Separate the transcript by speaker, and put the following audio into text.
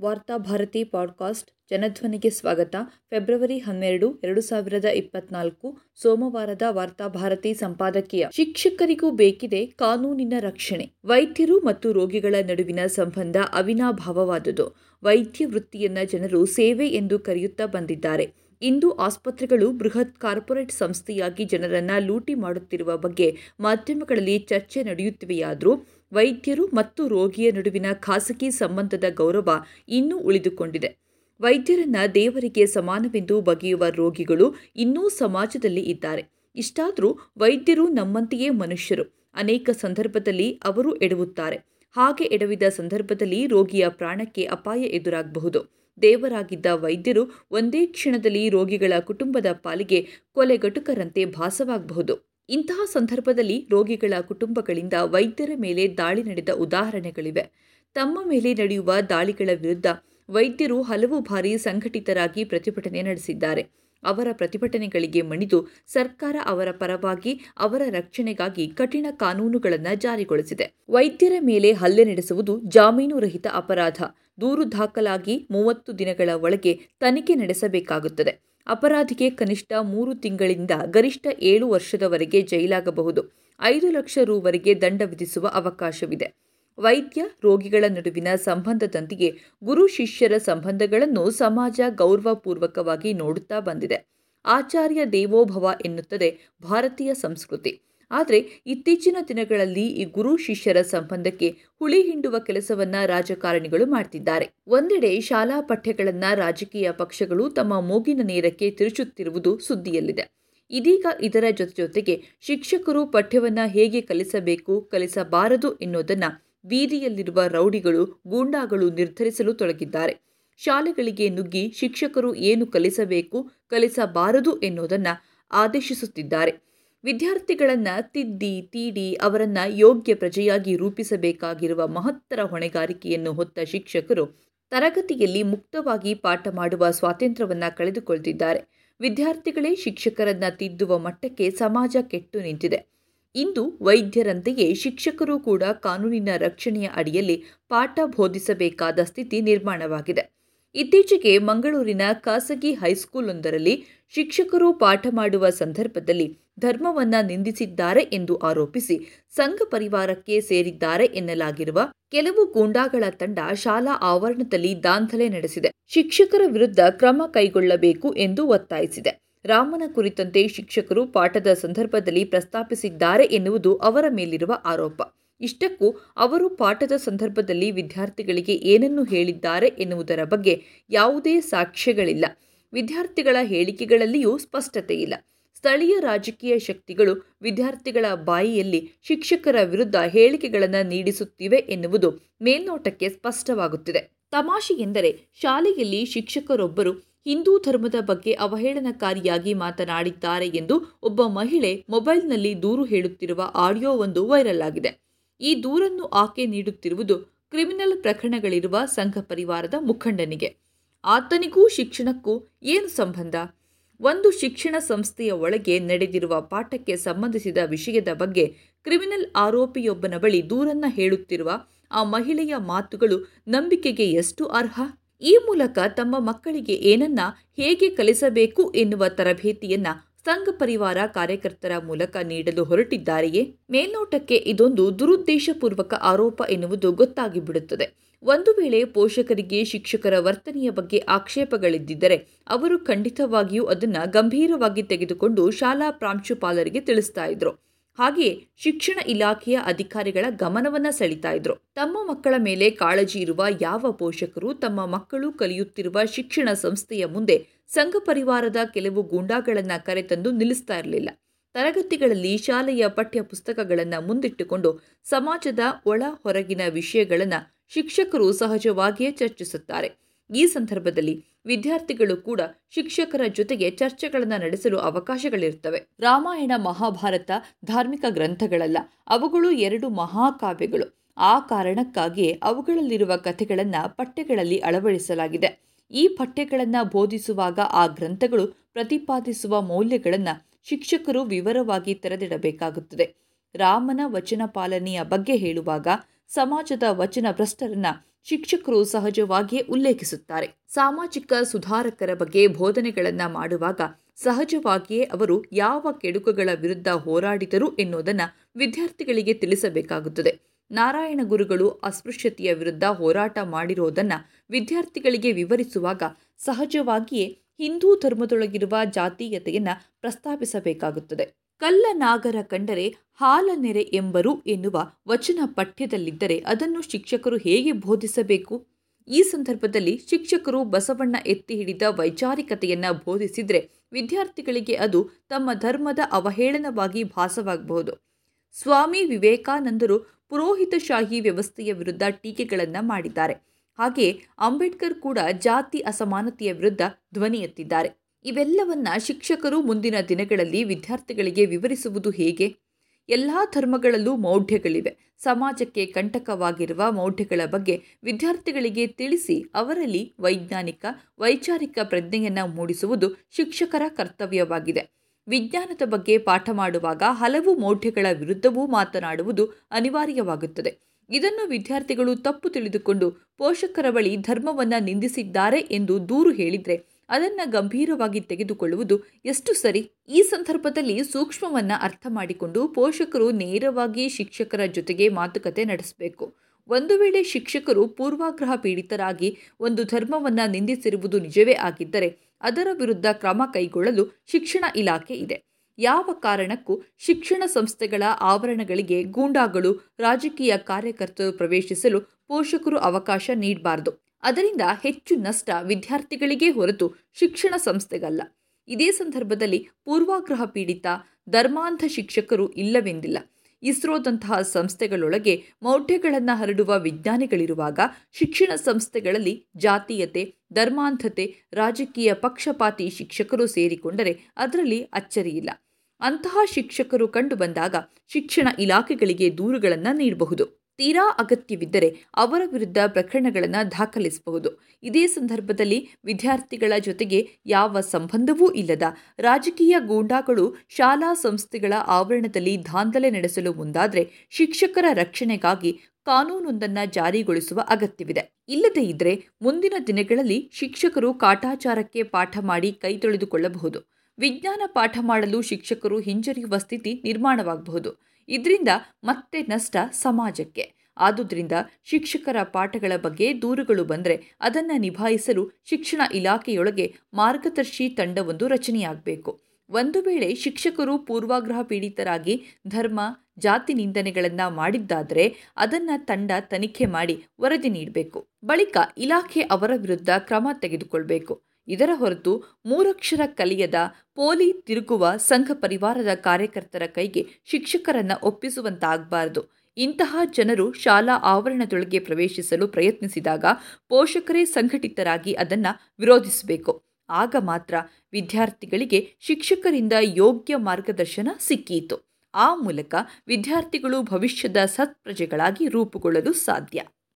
Speaker 1: Varthabharati podcast ಜನಧ್ವನಿಗೆ ಸ್ವಾಗತ. February ಹನ್ನೆರಡು, ಎರಡು ಸಾವಿರದ ಇಪ್ಪತ್ನಾಲ್ಕು, ಸೋಮವಾರದ ವಾರ್ತಾಭಾರತಿ ಸಂಪಾದಕೀಯ. ಶಿಕ್ಷಕರಿಗೂ ಬೇಕಿದೆ ಕಾನೂನಿನ ರಕ್ಷಣೆ. ವೈದ್ಯರು ಮತ್ತು ರೋಗಿಗಳ ನಡುವಿನ ಸಂಬಂಧ ಅವಿನಾಭಾವವಾದುದು. ವೈದ್ಯ ವೃತ್ತಿಯನ್ನ ಜನರು ಸೇವೆ ಎಂದು ಕರೆಯುತ್ತಾ ಬಂದಿದ್ದಾರೆ. ಇಂದು ಆಸ್ಪತ್ರೆಗಳು ಬೃಹತ್ ಕಾರ್ಪೊರೇಟ್ ಸಂಸ್ಥೆಯಾಗಿ ಜನರನ್ನು ಲೂಟಿ ಮಾಡುತ್ತಿರುವ ಬಗ್ಗೆ ಮಾಧ್ಯಮಗಳಲ್ಲಿ ಚರ್ಚೆ ನಡೆಯುತ್ತಿವೆಯಾದರೂ ವೈದ್ಯರು ಮತ್ತು ರೋಗಿಯ ನಡುವಿನ ಖಾಸಗಿ ಸಂಬಂಧದ ಗೌರವ ಇನ್ನೂ ಉಳಿದುಕೊಂಡಿದೆ. ವೈದ್ಯರನ್ನ ದೇವರಿಗೆ ಸಮಾನವೆಂದು ಬಗೆಯುವ ರೋಗಿಗಳು ಇನ್ನೂ ಸಮಾಜದಲ್ಲಿ ಇದ್ದಾರೆ. ಇಷ್ಟಾದರೂ ವೈದ್ಯರು ನಮ್ಮಂತೆಯೇ ಮನುಷ್ಯರು. ಅನೇಕ ಸಂದರ್ಭದಲ್ಲಿ ಅವರು ಎಡವುತ್ತಾರೆ. ಹಾಗೆ ಎಡವಿದ ಸಂದರ್ಭದಲ್ಲಿ ರೋಗಿಯ ಪ್ರಾಣಕ್ಕೆ ಅಪಾಯ ಎದುರಾಗಬಹುದು. ದೇವರಾಗಿದ್ದ ವೈದ್ಯರು ಒಂದೇ ಕ್ಷಣದಲ್ಲಿ ರೋಗಿಗಳ ಕುಟುಂಬದ ಪಾಲಿಗೆ ಕೊಲೆಗಟುಕರಂತೆ ಭಾಸವಾಗಬಹುದು. ಇಂತಹ ಸಂದರ್ಭದಲ್ಲಿ ರೋಗಿಗಳ ಕುಟುಂಬಗಳಿಂದ ವೈದ್ಯರ ಮೇಲೆ ದಾಳಿ ನಡೆದ ಉದಾಹರಣೆಗಳಿವೆ. ತಮ್ಮ ಮೇಲೆ ನಡೆಯುವ ದಾಳಿಗಳ ವಿರುದ್ಧ ವೈದ್ಯರು ಹಲವು ಬಾರಿ ಸಂಘಟಿತರಾಗಿ ಪ್ರತಿಭಟನೆ ನಡೆಸಿದ್ದಾರೆ. ಅವರ ಪ್ರತಿಭಟನೆಗಳಿಗೆ ಮಣಿದು ಸರ್ಕಾರ ಅವರ ಪರವಾಗಿ ಅವರ ರಕ್ಷಣೆಗಾಗಿ ಕಠಿಣ ಕಾನೂನುಗಳನ್ನು ಜಾರಿಗೊಳಿಸಿದೆ. ವೈದ್ಯರ ಮೇಲೆ ಹಲ್ಲೆ ನಡೆಸುವುದು ಜಾಮೀನು ರಹಿತ ಅಪರಾಧ. ದೂರು ದಾಖಲಾಗಿ ಮೂವತ್ತು ದಿನಗಳ ಒಳಗೆ ತನಿಖೆ ನಡೆಸಬೇಕಾಗುತ್ತದೆ. ಅಪರಾಧಿಗೆ ಕನಿಷ್ಠ ಮೂರು ತಿಂಗಳಿಂದ ಗರಿಷ್ಠ ಏಳು ವರ್ಷದವರೆಗೆ ಜೈಲಾಗಬಹುದು. ಐದು ಲಕ್ಷ ರೂವರೆಗೆ ದಂಡ ವಿಧಿಸುವ ಅವಕಾಶವಿದೆ. ವೈದ್ಯ, ರೋಗಿಗಳ ನಡುವಿನ ಸಂಬಂಧದಂತೆಯೇ ಗುರು ಶಿಷ್ಯರ ಸಂಬಂಧಗಳನ್ನು ಸಮಾಜ ಗೌರವಪೂರ್ವಕವಾಗಿ ನೋಡುತ್ತಾ ಬಂದಿದೆ. ಆಚಾರ್ಯ ದೇವೋಭವ ಎನ್ನುತ್ತದೆ ಭಾರತೀಯ ಸಂಸ್ಕೃತಿ. ಆದರೆ ಇತ್ತೀಚಿನ ದಿನಗಳಲ್ಲಿ ಈ ಗುರು ಶಿಷ್ಯರ ಸಂಬಂಧಕ್ಕೆ ಹುಳಿ ಹಿಂಡುವ ಕೆಲಸವನ್ನ ರಾಜಕಾರಣಿಗಳು ಮಾಡ್ತಿದ್ದಾರೆ. ಒಂದೆಡೆ ಶಾಲಾ ಪಠ್ಯಗಳನ್ನ ರಾಜಕೀಯ ಪಕ್ಷಗಳು ತಮ್ಮ ಮೂಗಿನ ನೇರಕ್ಕೆ ತಿರುಚುತ್ತಿರುವುದು ಸುದ್ದಿಯಲ್ಲಿದೆ. ಇದೀಗ ಇದರ ಜೊತೆ ಜೊತೆಗೆ ಶಿಕ್ಷಕರು ಪಠ್ಯವನ್ನ ಹೇಗೆ ಕಲಿಸಬೇಕು, ಕಲಿಸಬಾರದು ಎನ್ನುವುದನ್ನು ಬೀದಿಯಲ್ಲಿರುವ ರೌಡಿಗಳು, ಗೂಂಡಾಗಳು ನಿರ್ಧರಿಸಲು ತೊಡಗಿದ್ದಾರೆ. ಶಾಲೆಗಳಿಗೆ ನುಗ್ಗಿ ಶಿಕ್ಷಕರು ಏನು ಕಲಿಸಬೇಕು, ಕಲಿಸಬಾರದು ಎನ್ನುವುದನ್ನು ಆದೇಶಿಸುತ್ತಿದ್ದಾರೆ. ವಿದ್ಯಾರ್ಥಿಗಳನ್ನ ತಿದ್ದಿ, ತೀಡಿ ಅವರನ್ನ ಯೋಗ್ಯ ಪ್ರಜೆಯಾಗಿ ರೂಪಿಸಬೇಕಾಗಿರುವ ಮಹತ್ತರ ಹೊಣೆಗಾರಿಕೆಯನ್ನು ಹೊತ್ತ ಶಿಕ್ಷಕರು ತರಗತಿಯಲ್ಲಿ ಮುಕ್ತವಾಗಿ ಪಾಠ ಮಾಡುವ ಸ್ವಾತಂತ್ರ್ಯವನ್ನು ಕಳೆದುಕೊಳ್ತಿದ್ದಾರೆ. ವಿದ್ಯಾರ್ಥಿಗಳೇ ಶಿಕ್ಷಕರನ್ನ ತಿದ್ದುವ ಮಟ್ಟಕ್ಕೆ ಸಮಾಜ ಕೆಟ್ಟು ನಿಂತಿದೆ. ಇಂದು ವೈದ್ಯರಂತೆಯೇ ಶಿಕ್ಷಕರು ಕೂಡ ಕಾನೂನಿನ ರಕ್ಷಣೆಯ ಅಡಿಯಲ್ಲಿ ಪಾಠ ಬೋಧಿಸಬೇಕಾದ ಸ್ಥಿತಿ ನಿರ್ಮಾಣವಾಗಿದೆ. ಇತ್ತೀಚೆಗೆ ಮಂಗಳೂರಿನ ಖಾಸಗಿ ಹೈಸ್ಕೂಲೊಂದರಲ್ಲಿ ಶಿಕ್ಷಕರು ಪಾಠ ಮಾಡುವ ಸಂದರ್ಭದಲ್ಲಿ ಧರ್ಮವನ್ನ ನಿಂದಿಸಿದ್ದಾರೆ ಎಂದು ಆರೋಪಿಸಿ ಸಂಘ ಪರಿವಾರಕ್ಕೆ ಸೇರಿದ್ದಾರೆ ಎನ್ನಲಾಗಿರುವ ಕೆಲವು ಗೂಂಡಾಗಳ ತಂಡ ಶಾಲಾ ಆವರಣದಲ್ಲಿ ದಾಂಧಲೆ ನಡೆಸಿದೆ. ಶಿಕ್ಷಕರ ವಿರುದ್ಧ ಕ್ರಮ ಕೈಗೊಳ್ಳಬೇಕು ಎಂದು ಒತ್ತಾಯಿಸಿದೆ. ರಾಮನ ಕುರಿತಂತೆ ಶಿಕ್ಷಕರು ಪಾಠದ ಸಂದರ್ಭದಲ್ಲಿ ಪ್ರಸ್ತಾಪಿಸಿದ್ದಾರೆ ಎನ್ನುವುದು ಅವರ ಮೇಲಿರುವ ಆರೋಪ. ಇಷ್ಟಕ್ಕೂ ಅವರು ಪಾಠದ ಸಂದರ್ಭದಲ್ಲಿ ವಿದ್ಯಾರ್ಥಿಗಳಿಗೆ ಏನನ್ನು ಹೇಳಿದ್ದಾರೆ ಎನ್ನುವುದರ ಬಗ್ಗೆ ಯಾವುದೇ ಸಾಕ್ಷ್ಯಗಳಿಲ್ಲ. ವಿದ್ಯಾರ್ಥಿಗಳ ಹೇಳಿಕೆಗಳಲ್ಲಿಯೂ ಸ್ಪಷ್ಟತೆ ಇಲ್ಲ ಸ್ಥಳೀಯ ರಾಜಕೀಯ ಶಕ್ತಿಗಳು ವಿದ್ಯಾರ್ಥಿಗಳ ಬಾಯಿಯಲ್ಲಿ ಶಿಕ್ಷಕರ ವಿರುದ್ಧ ಹೇಳಿಕೆಗಳನ್ನು ನೀಡಿಸುತ್ತಿವೆ ಎನ್ನುವುದು ಮೇಲ್ನೋಟಕ್ಕೆ ಸ್ಪಷ್ಟವಾಗುತ್ತಿದೆ. ತಮಾಷೆ ಎಂದರೆ ಶಾಲೆಯಲ್ಲಿ ಶಿಕ್ಷಕರೊಬ್ಬರು ಹಿಂದೂ ಧರ್ಮದ ಬಗ್ಗೆ ಅವಹೇಳನಕಾರಿಯಾಗಿ ಮಾತನಾಡಿದ್ದಾರೆ ಎಂದು ಒಬ್ಬ ಮಹಿಳೆ ಮೊಬೈಲ್ನಲ್ಲಿ ದೂರು ಹೇಳುತ್ತಿರುವ ಆಡಿಯೋ ಒಂದು ವೈರಲ್ ಆಗಿದೆ. ಈ ದೂರನ್ನು ಆಕೆ ನೀಡುತ್ತಿರುವುದು ಕ್ರಿಮಿನಲ್ ಪ್ರಕರಣಗಳಿರುವ ಸಂಘ ಪರಿವಾರದ ಮುಖಂಡನಿಗೆ. ಆತನಿಗೂ ಶಿಕ್ಷಣಕ್ಕೂ ಏನು ಸಂಬಂಧ? ಒಂದು ಶಿಕ್ಷಣ ಸಂಸ್ಥೆಯ ಒಳಗೆ ನಡೆದಿರುವ ಪಾಠಕ್ಕೆ ಸಂಬಂಧಿಸಿದ ವಿಷಯದ ಬಗ್ಗೆ ಕ್ರಿಮಿನಲ್ ಆರೋಪಿಯೊಬ್ಬನ ಬಳಿ ದೂರನ್ನ ಹೇಳುತ್ತಿರುವ ಆ ಮಹಿಳೆಯ ಮಾತುಗಳು ನಂಬಿಕೆಗೆ ಎಷ್ಟು ಅರ್ಹ? ಈ ಮೂಲಕ ತಮ್ಮ ಮಕ್ಕಳಿಗೆ ಏನನ್ನ ಹೇಗೆ ಕಲಿಸಬೇಕು ಎನ್ನುವ ತರಬೇತಿಯನ್ನ ಸಂಘ ಪರಿವಾರ ಕಾರ್ಯಕರ್ತರ ಮೂಲಕ ನೀಡಲು ಹೊರಟಿದ್ದಾರೆಯೇ? ಮೇಲ್ನೋಟಕ್ಕೆ ಇದೊಂದು ದುರುದ್ದೇಶಪೂರ್ವಕ ಆರೋಪ ಎನ್ನುವುದು ಗೊತ್ತಾಗಿಬಿಡುತ್ತದೆ. ಒಂದು ವೇಳೆ ಪೋಷಕರಿಗೆ ಶಿಕ್ಷಕರ ವರ್ತನೆಯ ಬಗ್ಗೆ ಆಕ್ಷೇಪಗಳಿದ್ದಿದ್ದರೆ ಅವರು ಖಂಡಿತವಾಗಿಯೂ ಅದನ್ನು ಗಂಭೀರವಾಗಿ ತೆಗೆದುಕೊಂಡು ಶಾಲಾ ಪ್ರಾಂಶುಪಾಲರಿಗೆ ತಿಳಿಸ್ತಾ ಇದ್ರು. ಹಾಗೆಯೇ ಶಿಕ್ಷಣ ಇಲಾಖೆಯ ಅಧಿಕಾರಿಗಳ ಗಮನವನ್ನ ಸೆಳಿತಾ ಇದ್ರು. ತಮ್ಮ ಮಕ್ಕಳ ಮೇಲೆ ಕಾಳಜಿ ಇರುವ ಯಾವ ಪೋಷಕರು ತಮ್ಮ ಮಕ್ಕಳು ಕಲಿಯುತ್ತಿರುವ ಶಿಕ್ಷಣ ಸಂಸ್ಥೆಯ ಮುಂದೆ ಸಂಘ ಪರಿವಾರದ ಕೆಲವು ಗೂಂಡಾಗಳನ್ನು ಕರೆತಂದು ನಿಲ್ಲಿಸ್ತಾ ಇರಲಿಲ್ಲ. ತರಗತಿಗಳಲ್ಲಿ ಶಾಲೆಯ ಪಠ್ಯ ಪುಸ್ತಕಗಳನ್ನು ಮುಂದಿಟ್ಟುಕೊಂಡು ಸಮಾಜದ ಒಳ ಹೊರಗಿನ ವಿಷಯಗಳನ್ನು ಶಿಕ್ಷಕರು ಸಹಜವಾಗಿಯೇ ಚರ್ಚಿಸುತ್ತಾರೆ. ಈ ಸಂದರ್ಭದಲ್ಲಿ ವಿದ್ಯಾರ್ಥಿಗಳು ಕೂಡ ಶಿಕ್ಷಕರ ಜೊತೆಗೆ ಚರ್ಚೆಗಳನ್ನು ನಡೆಸಲು ಅವಕಾಶಗಳಿರುತ್ತವೆ ರಾಮಾಯಣ ಮಹಾಭಾರತ ಧಾರ್ಮಿಕ ಗ್ರಂಥಗಳಲ್ಲ, ಅವುಗಳು ಎರಡು ಮಹಾಕಾವ್ಯಗಳು. ಆ ಕಾರಣಕ್ಕಾಗಿಯೇ ಅವುಗಳಲ್ಲಿರುವ ಕಥೆಗಳನ್ನು ಪಠ್ಯಗಳಲ್ಲಿ ಅಳವಡಿಸಲಾಗಿದೆ. ಈ ಪಠ್ಯಗಳನ್ನು ಬೋಧಿಸುವಾಗ ಆ ಗ್ರಂಥಗಳು ಪ್ರತಿಪಾದಿಸುವ ಮೌಲ್ಯಗಳನ್ನು ಶಿಕ್ಷಕರು ವಿವರವಾಗಿ ತೆರೆದಿಡಬೇಕಾಗುತ್ತದೆ. ರಾಮನ ವಚನ ಪಾಲನೆಯ ಬಗ್ಗೆ ಹೇಳುವಾಗ ಸಮಾಜದ ವಚನ ಭ್ರಷ್ಟರನ್ನ ಶಿಕ್ಷಕರು ಸಹಜವಾಗಿಯೇ ಉಲ್ಲೇಖಿಸುತ್ತಾರೆ. ಸಾಮಾಜಿಕ ಸುಧಾರಕರ ಬಗ್ಗೆ ಬೋಧನೆಗಳನ್ನು ಮಾಡುವಾಗ ಸಹಜವಾಗಿಯೇ ಅವರು ಯಾವ ಕೆಡುಕುಗಳ ವಿರುದ್ಧ ಹೋರಾಡಿದರು ಎನ್ನುವುದನ್ನು ವಿದ್ಯಾರ್ಥಿಗಳಿಗೆ ತಿಳಿಸಬೇಕಾಗುತ್ತದೆ. ನಾರಾಯಣ ಗುರುಗಳು ಅಸ್ಪೃಶ್ಯತೆಯ ವಿರುದ್ಧ ಹೋರಾಟ ಮಾಡಿರುವುದನ್ನು ವಿದ್ಯಾರ್ಥಿಗಳಿಗೆ ವಿವರಿಸುವಾಗ ಸಹಜವಾಗಿಯೇ ಹಿಂದೂ ಧರ್ಮದೊಳಗಿರುವ ಜಾತೀಯತೆಯನ್ನು ಪ್ರಸ್ತಾಪಿಸಬೇಕಾಗುತ್ತದೆ. ಕಲ್ಲ ನಾಗರ ಕಂಡರೆ ಹಾಲ ನೆರೆ ಎಂಬರು ಎನ್ನುವ ವಚನ ಪಠ್ಯದಲ್ಲಿದ್ದರೆ ಅದನ್ನು ಶಿಕ್ಷಕರು ಹೇಗೆ ಬೋಧಿಸಬೇಕು? ಈ ಸಂದರ್ಭದಲ್ಲಿ ಶಿಕ್ಷಕರು ಬಸವಣ್ಣ ಎತ್ತಿ ಹಿಡಿದ ವೈಚಾರಿಕತೆಯನ್ನು ಬೋಧಿಸಿದರೆ ವಿದ್ಯಾರ್ಥಿಗಳಿಗೆ ಅದು ತಮ್ಮ ಧರ್ಮದ ಅವಹೇಳನವಾಗಿ ಭಾಸವಾಗಬಹುದು. ಸ್ವಾಮಿ ವಿವೇಕಾನಂದರು ಪುರೋಹಿತಶಾಹಿ ವ್ಯವಸ್ಥೆಯ ವಿರುದ್ಧ ಟೀಕೆಗಳನ್ನು ಮಾಡಿದ್ದಾರೆ. ಹಾಗೆಯೇ ಅಂಬೇಡ್ಕರ್ ಕೂಡ ಜಾತಿ ಅಸಮಾನತೆಯ ವಿರುದ್ಧ ಧ್ವನಿ ಎತ್ತಿದ್ದಾರೆ. ಇವೆಲ್ಲವನ್ನ ಶಿಕ್ಷಕರು ಮುಂದಿನ ದಿನಗಳಲ್ಲಿ ವಿದ್ಯಾರ್ಥಿಗಳಿಗೆ ವಿವರಿಸುವುದು ಹೇಗೆ? ಎಲ್ಲ ಧರ್ಮಗಳಲ್ಲೂ ಮೌಢ್ಯಗಳಿವೆ. ಸಮಾಜಕ್ಕೆ ಕಂಟಕವಾಗಿರುವ ಮೌಢ್ಯಗಳ ಬಗ್ಗೆ ವಿದ್ಯಾರ್ಥಿಗಳಿಗೆ ತಿಳಿಸಿ, ಅವರಲ್ಲಿ ವೈಜ್ಞಾನಿಕ, ವೈಚಾರಿಕ ಪ್ರಜ್ಞೆಯನ್ನು ಮೂಡಿಸುವುದು ಶಿಕ್ಷಕರ ಕರ್ತವ್ಯವಾಗಿದೆ. ವಿಜ್ಞಾನದ ಬಗ್ಗೆ ಪಾಠ ಮಾಡುವಾಗ ಹಲವು ಮೌಢ್ಯಗಳ ವಿರುದ್ಧವೂ ಮಾತನಾಡುವುದು ಅನಿವಾರ್ಯವಾಗುತ್ತದೆ. ಇದನ್ನು ವಿದ್ಯಾರ್ಥಿಗಳು ತಪ್ಪು ತಿಳಿದುಕೊಂಡು ಪೋಷಕರ ಬಳಿ ಧರ್ಮವನ್ನು ನಿಂದಿಸಿದ್ದಾರೆ ಎಂದು ದೂರು ಹೇಳಿದರೆ ಅದನ್ನು ಗಂಭೀರವಾಗಿ ತೆಗೆದುಕೊಳ್ಳುವುದು ಎಷ್ಟು ಸರಿ? ಈ ಸಂದರ್ಭದಲ್ಲಿ ಸೂಕ್ಷ್ಮವನ್ನು ಅರ್ಥ ಮಾಡಿಕೊಂಡು ಪೋಷಕರು ನೇರವಾಗಿ ಶಿಕ್ಷಕರ ಜೊತೆಗೆ ಮಾತುಕತೆ ನಡೆಸಬೇಕು. ಒಂದು ವೇಳೆ ಶಿಕ್ಷಕರು ಪೂರ್ವಾಗ್ರಹ ಪೀಡಿತರಾಗಿ ಒಂದು ಧರ್ಮವನ್ನು ನಿಂದಿಸಿರುವುದು ನಿಜವೇ ಆಗಿದ್ದರೆ ಅದರ ವಿರುದ್ಧ ಕ್ರಮ ಕೈಗೊಳ್ಳಲು ಶಿಕ್ಷಣ ಇಲಾಖೆ ಇದೆ. ಯಾವ ಕಾರಣಕ್ಕೂ ಶಿಕ್ಷಣ ಸಂಸ್ಥೆಗಳ ಆವರಣಗಳಿಗೆ ಗೂಂಡಾಗಳು ರಾಜಕೀಯ ಕಾರ್ಯಕರ್ತರು ಪ್ರವೇಶಿಸಲು ಪೋಷಕರು ಅವಕಾಶ ನೀಡಬಾರದು. ಅದರಿಂದ ಹೆಚ್ಚು ನಷ್ಟ ವಿದ್ಯಾರ್ಥಿಗಳಿಗೆ ಹೊರತು ಶಿಕ್ಷಣ ಸಂಸ್ಥೆಗಲ್ಲ. ಇದೇ ಸಂದರ್ಭದಲ್ಲಿ ಪೂರ್ವಾಗ್ರಹ ಪೀಡಿತ ಧರ್ಮಾಂಧ ಶಿಕ್ಷಕರು ಇಲ್ಲವೆಂದಿಲ್ಲ. ಇಸ್ರೋದಂತಹ ಸಂಸ್ಥೆಗಳೊಳಗೆ ಮೌಢ್ಯಗಳನ್ನು ಹರಡುವ ವಿಜ್ಞಾನಿಗಳಿರುವಾಗ ಶಿಕ್ಷಣ ಸಂಸ್ಥೆಗಳಲ್ಲಿ ಜಾತೀಯತೆ, ಧರ್ಮಾಂಧತೆ, ರಾಜಕೀಯ ಪಕ್ಷಪಾತಿ ಶಿಕ್ಷಕರು ಸೇರಿಕೊಂಡರೆ ಅದರಲ್ಲಿ ಅಚ್ಚರಿಯಿಲ್ಲ ಅಂತಹ ಶಿಕ್ಷಕರು ಕಂಡುಬಂದಾಗ ಶಿಕ್ಷಣ ಇಲಾಖೆಗಳಿಗೆ ದೂರುಗಳನ್ನು ನೀಡಬಹುದು. ತೀರಾ ಅಗತ್ಯವಿದ್ದರೆ ಅವರ ವಿರುದ್ಧ ಪ್ರಕರಣಗಳನ್ನು ದಾಖಲಿಸಬಹುದು. ಇದೇ ಸಂದರ್ಭದಲ್ಲಿ ವಿದ್ಯಾರ್ಥಿಗಳ ಜೊತೆಗೆ ಯಾವ ಸಂಬಂಧವೂ ಇಲ್ಲದ ರಾಜಕೀಯ ಗೂಂಡಾಗಳು ಶಾಲಾ ಸಂಸ್ಥೆಗಳ ಆವರಣದಲ್ಲಿ ದಾಂಧಲೆ ನಡೆಸಲು ಮುಂದಾದರೆ ಶಿಕ್ಷಕರ ರಕ್ಷಣೆಗಾಗಿ ಕಾನೂನೊಂದನ್ನು ಜಾರಿಗೊಳಿಸುವ ಅಗತ್ಯವಿದೆ. ಇಲ್ಲದೇ ಇದ್ದರೆ ಮುಂದಿನ ದಿನಗಳಲ್ಲಿ ಶಿಕ್ಷಕರು ಕಾಟಾಚಾರಕ್ಕೆ ಪಾಠ ಮಾಡಿ ಕೈ ತೊಳೆದುಕೊಳ್ಳಬಹುದು. ವಿಜ್ಞಾನ ಪಾಠ ಮಾಡಲು ಶಿಕ್ಷಕರು ಹಿಂಜರಿಯುವ ಸ್ಥಿತಿ ನಿರ್ಮಾಣವಾಗಬಹುದು. ಇದರಿಂದ ಮತ್ತೆ ನಷ್ಟ ಸಮಾಜಕ್ಕೆ. ಆದುದರಿಂದ ಶಿಕ್ಷಕರ ಪಾಠಗಳ ಬಗ್ಗೆ ದೂರುಗಳು ಬಂದರೆ ಅದನ್ನು ನಿಭಾಯಿಸಲು ಶಿಕ್ಷಣ ಇಲಾಖೆಯೊಳಗೆ ಮಾರ್ಗದರ್ಶಿ ತಂಡವೊಂದು ರಚನೆಯಾಗಬೇಕು. ಒಂದು ವೇಳೆ ಶಿಕ್ಷಕರು ಪೂರ್ವಾಗ್ರಹ ಪೀಡಿತರಾಗಿ ಧರ್ಮ, ಜಾತಿ ನಿಂದನೆಗಳನ್ನು ಮಾಡಿದ್ದಾದರೆ ಅದನ್ನು ತಂಡ ತನಿಖೆ ಮಾಡಿ ವರದಿ ನೀಡಬೇಕು. ಬಳಿಕ ಇಲಾಖೆ ಅವರ ವಿರುದ್ಧ ಕ್ರಮ ತೆಗೆದುಕೊಳ್ಬೇಕು. ಇದರ ಹೊರತು ಮೂರಕ್ಷರ ಕಲಿಯದ ಪೋಲಿ ತಿರುಗುವ ಸಂಘ ಪರಿವಾರದ ಕಾರ್ಯಕರ್ತರ ಕೈಗೆ ಶಿಕ್ಷಕರನ್ನು ಒಪ್ಪಿಸುವಂತಾಗಬಾರದು. ಇಂತಹ ಜನರು ಶಾಲಾ ಆವರಣದೊಳಗೆ ಪ್ರವೇಶಿಸಲು ಪ್ರಯತ್ನಿಸಿದಾಗ ಪೋಷಕರೇ ಸಂಘಟಿತರಾಗಿ ಅದನ್ನು ವಿರೋಧಿಸಬೇಕು. ಆಗ ಮಾತ್ರ ವಿದ್ಯಾರ್ಥಿಗಳಿಗೆ ಶಿಕ್ಷಕರಿಂದ ಯೋಗ್ಯ ಮಾರ್ಗದರ್ಶನ ಸಿಕ್ಕೀತು. ಆ ಮೂಲಕ ವಿದ್ಯಾರ್ಥಿಗಳು ಭವಿಷ್ಯದ ಸತ್ಪ್ರಜೆಗಳಾಗಿ ರೂಪುಗೊಳ್ಳಲು ಸಾಧ್ಯ.